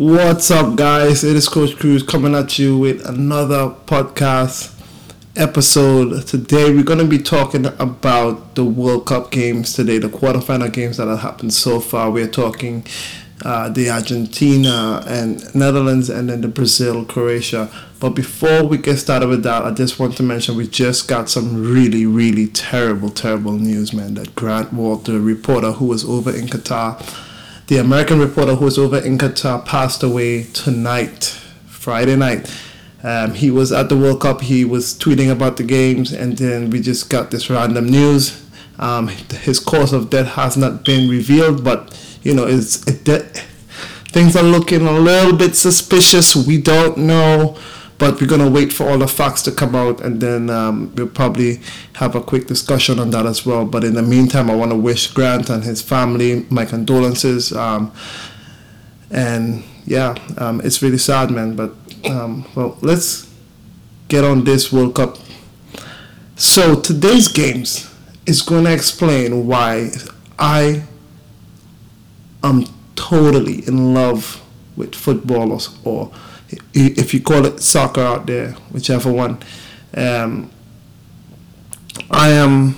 What's up, guys? It is Coach Cruz coming at you with another podcast episode. Today, we're going to be talking about the World Cup games today, the quarterfinal games that have happened so far. We're talking uh, the Argentina and Netherlands, and then the Brazil, Croatia. But before we get started with that, I just want to mention we just got some really, really terrible, terrible news, man. That Grant Walter, reporter who was over in Qatar, the American reporter who was over in Qatar, passed away tonight, Friday night. Um, he was at the World Cup. He was tweeting about the games, and then we just got this random news. Um, his cause of death has not been revealed, but you know, it's it, things are looking a little bit suspicious. We don't know, but we're gonna wait for all the facts to come out, and then um, we'll probably have a quick discussion on that as well. But in the meantime, I want to wish Grant and his family my condolences. Um, and yeah, um, it's really sad, man. But um, well, let's get on this World Cup. So today's games is going to explain why I am totally in love with football or, or if you call it soccer out there, whichever one. Um, I am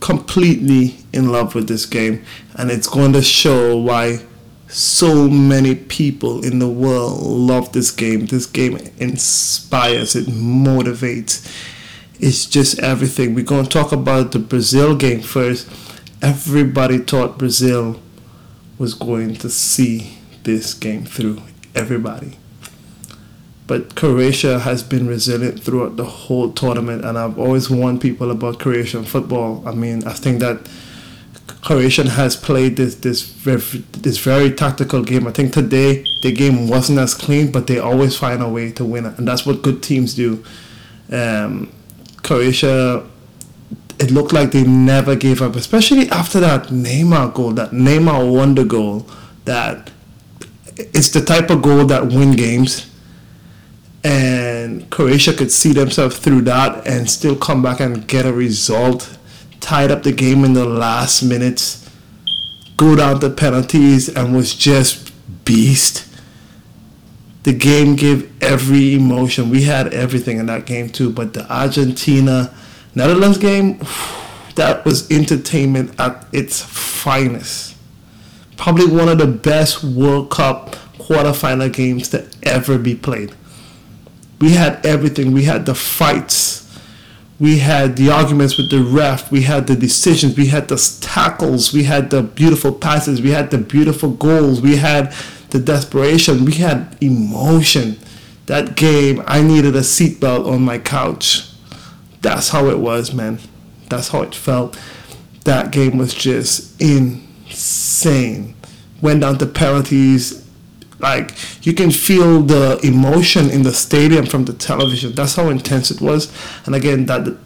completely in love with this game, and it's going to show why so many people in the world love this game. This game inspires, it motivates. It's just everything. We're going to talk about the Brazil game first. Everybody thought Brazil was going to see this game through. Everybody. But Croatia has been resilient throughout the whole tournament, and I've always warned people about Croatian football. I mean, I think that Croatia has played this this very, this very tactical game. I think today the game wasn't as clean, but they always find a way to win it, and that's what good teams do. Um, Croatia, it looked like they never gave up, especially after that Neymar goal, that Neymar wonder goal. That it's the type of goal that win games, Croatia could see themselves through that and still come back and get a result tied up the game in the last minutes, go down to penalties, and was just beast. The game gave every emotion. We had everything in that game too. But the Argentina Netherlands game, that was entertainment at its finest. Probably one of the best World Cup quarterfinal games to ever be played. We had everything. We had the fights we had the arguments with the ref, we had the decisions, we had the tackles, we had the beautiful passes, we had the beautiful goals, we had the desperation, we had emotion. That game, I needed a seatbelt on my couch. That's how it was, man. That's how it felt. That game was just insane. Went down to penalties, like you can feel the emotion in the stadium from the television. That's how intense it was. And again that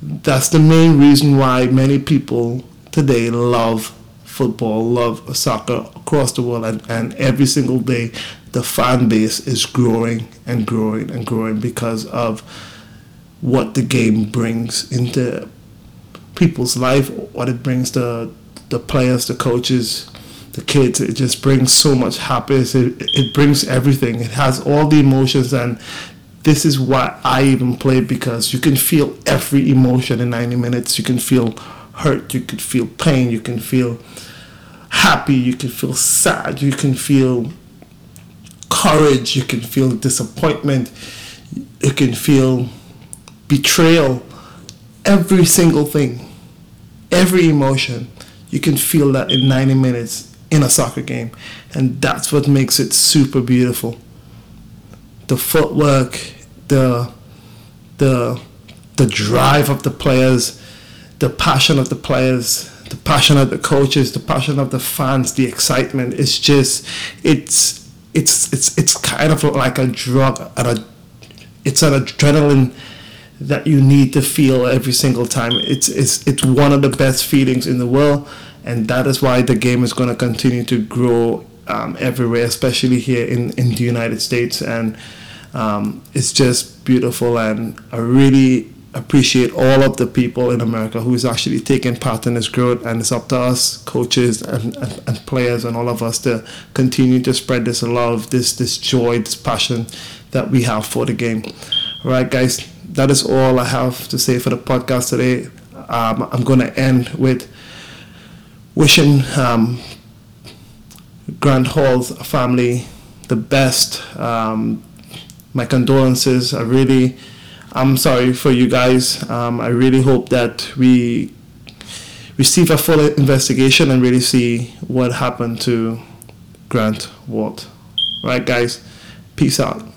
that's the main reason why many people today love football love soccer across the world. And, and every single day the fan base is growing and growing and growing because of what the game brings into people's life what it brings to the players the coaches the kids. It just brings so much happiness. It, it brings everything. It has all the emotions, and this is why I even play because you can feel every emotion in 90 minutes. You can feel hurt. You can feel pain. You can feel happy. You can feel sad. You can feel courage. You can feel disappointment. You can feel betrayal. Every single thing, every emotion, you can feel that in 90 minutes in a soccer game. And that's what makes it super beautiful. The footwork, the the the drive of the players, the passion of the players, the passion of the coaches, the passion of the fans, the excitement. It's just it's it's it's it's kind of like a drug and a it's an adrenaline that you need to feel every single time. It's it's it's one of the best feelings in the world and that is why the game is going to continue to grow um, everywhere, especially here in, in the United States. And um, it's just beautiful, and I really, appreciate all of the people in America who is actually taking part in this growth, and it's up to us, coaches and, and, and players, and all of us to continue to spread this love, this this joy, this passion that we have for the game. All right, guys, that is all I have to say for the podcast today. Um, I'm going to end with wishing um, Grant Hall's family the best. Um, my condolences. I really, I'm sorry for you guys. Um, I really hope that we receive a full investigation and really see what happened to Grant Walt. Right, guys? Peace out.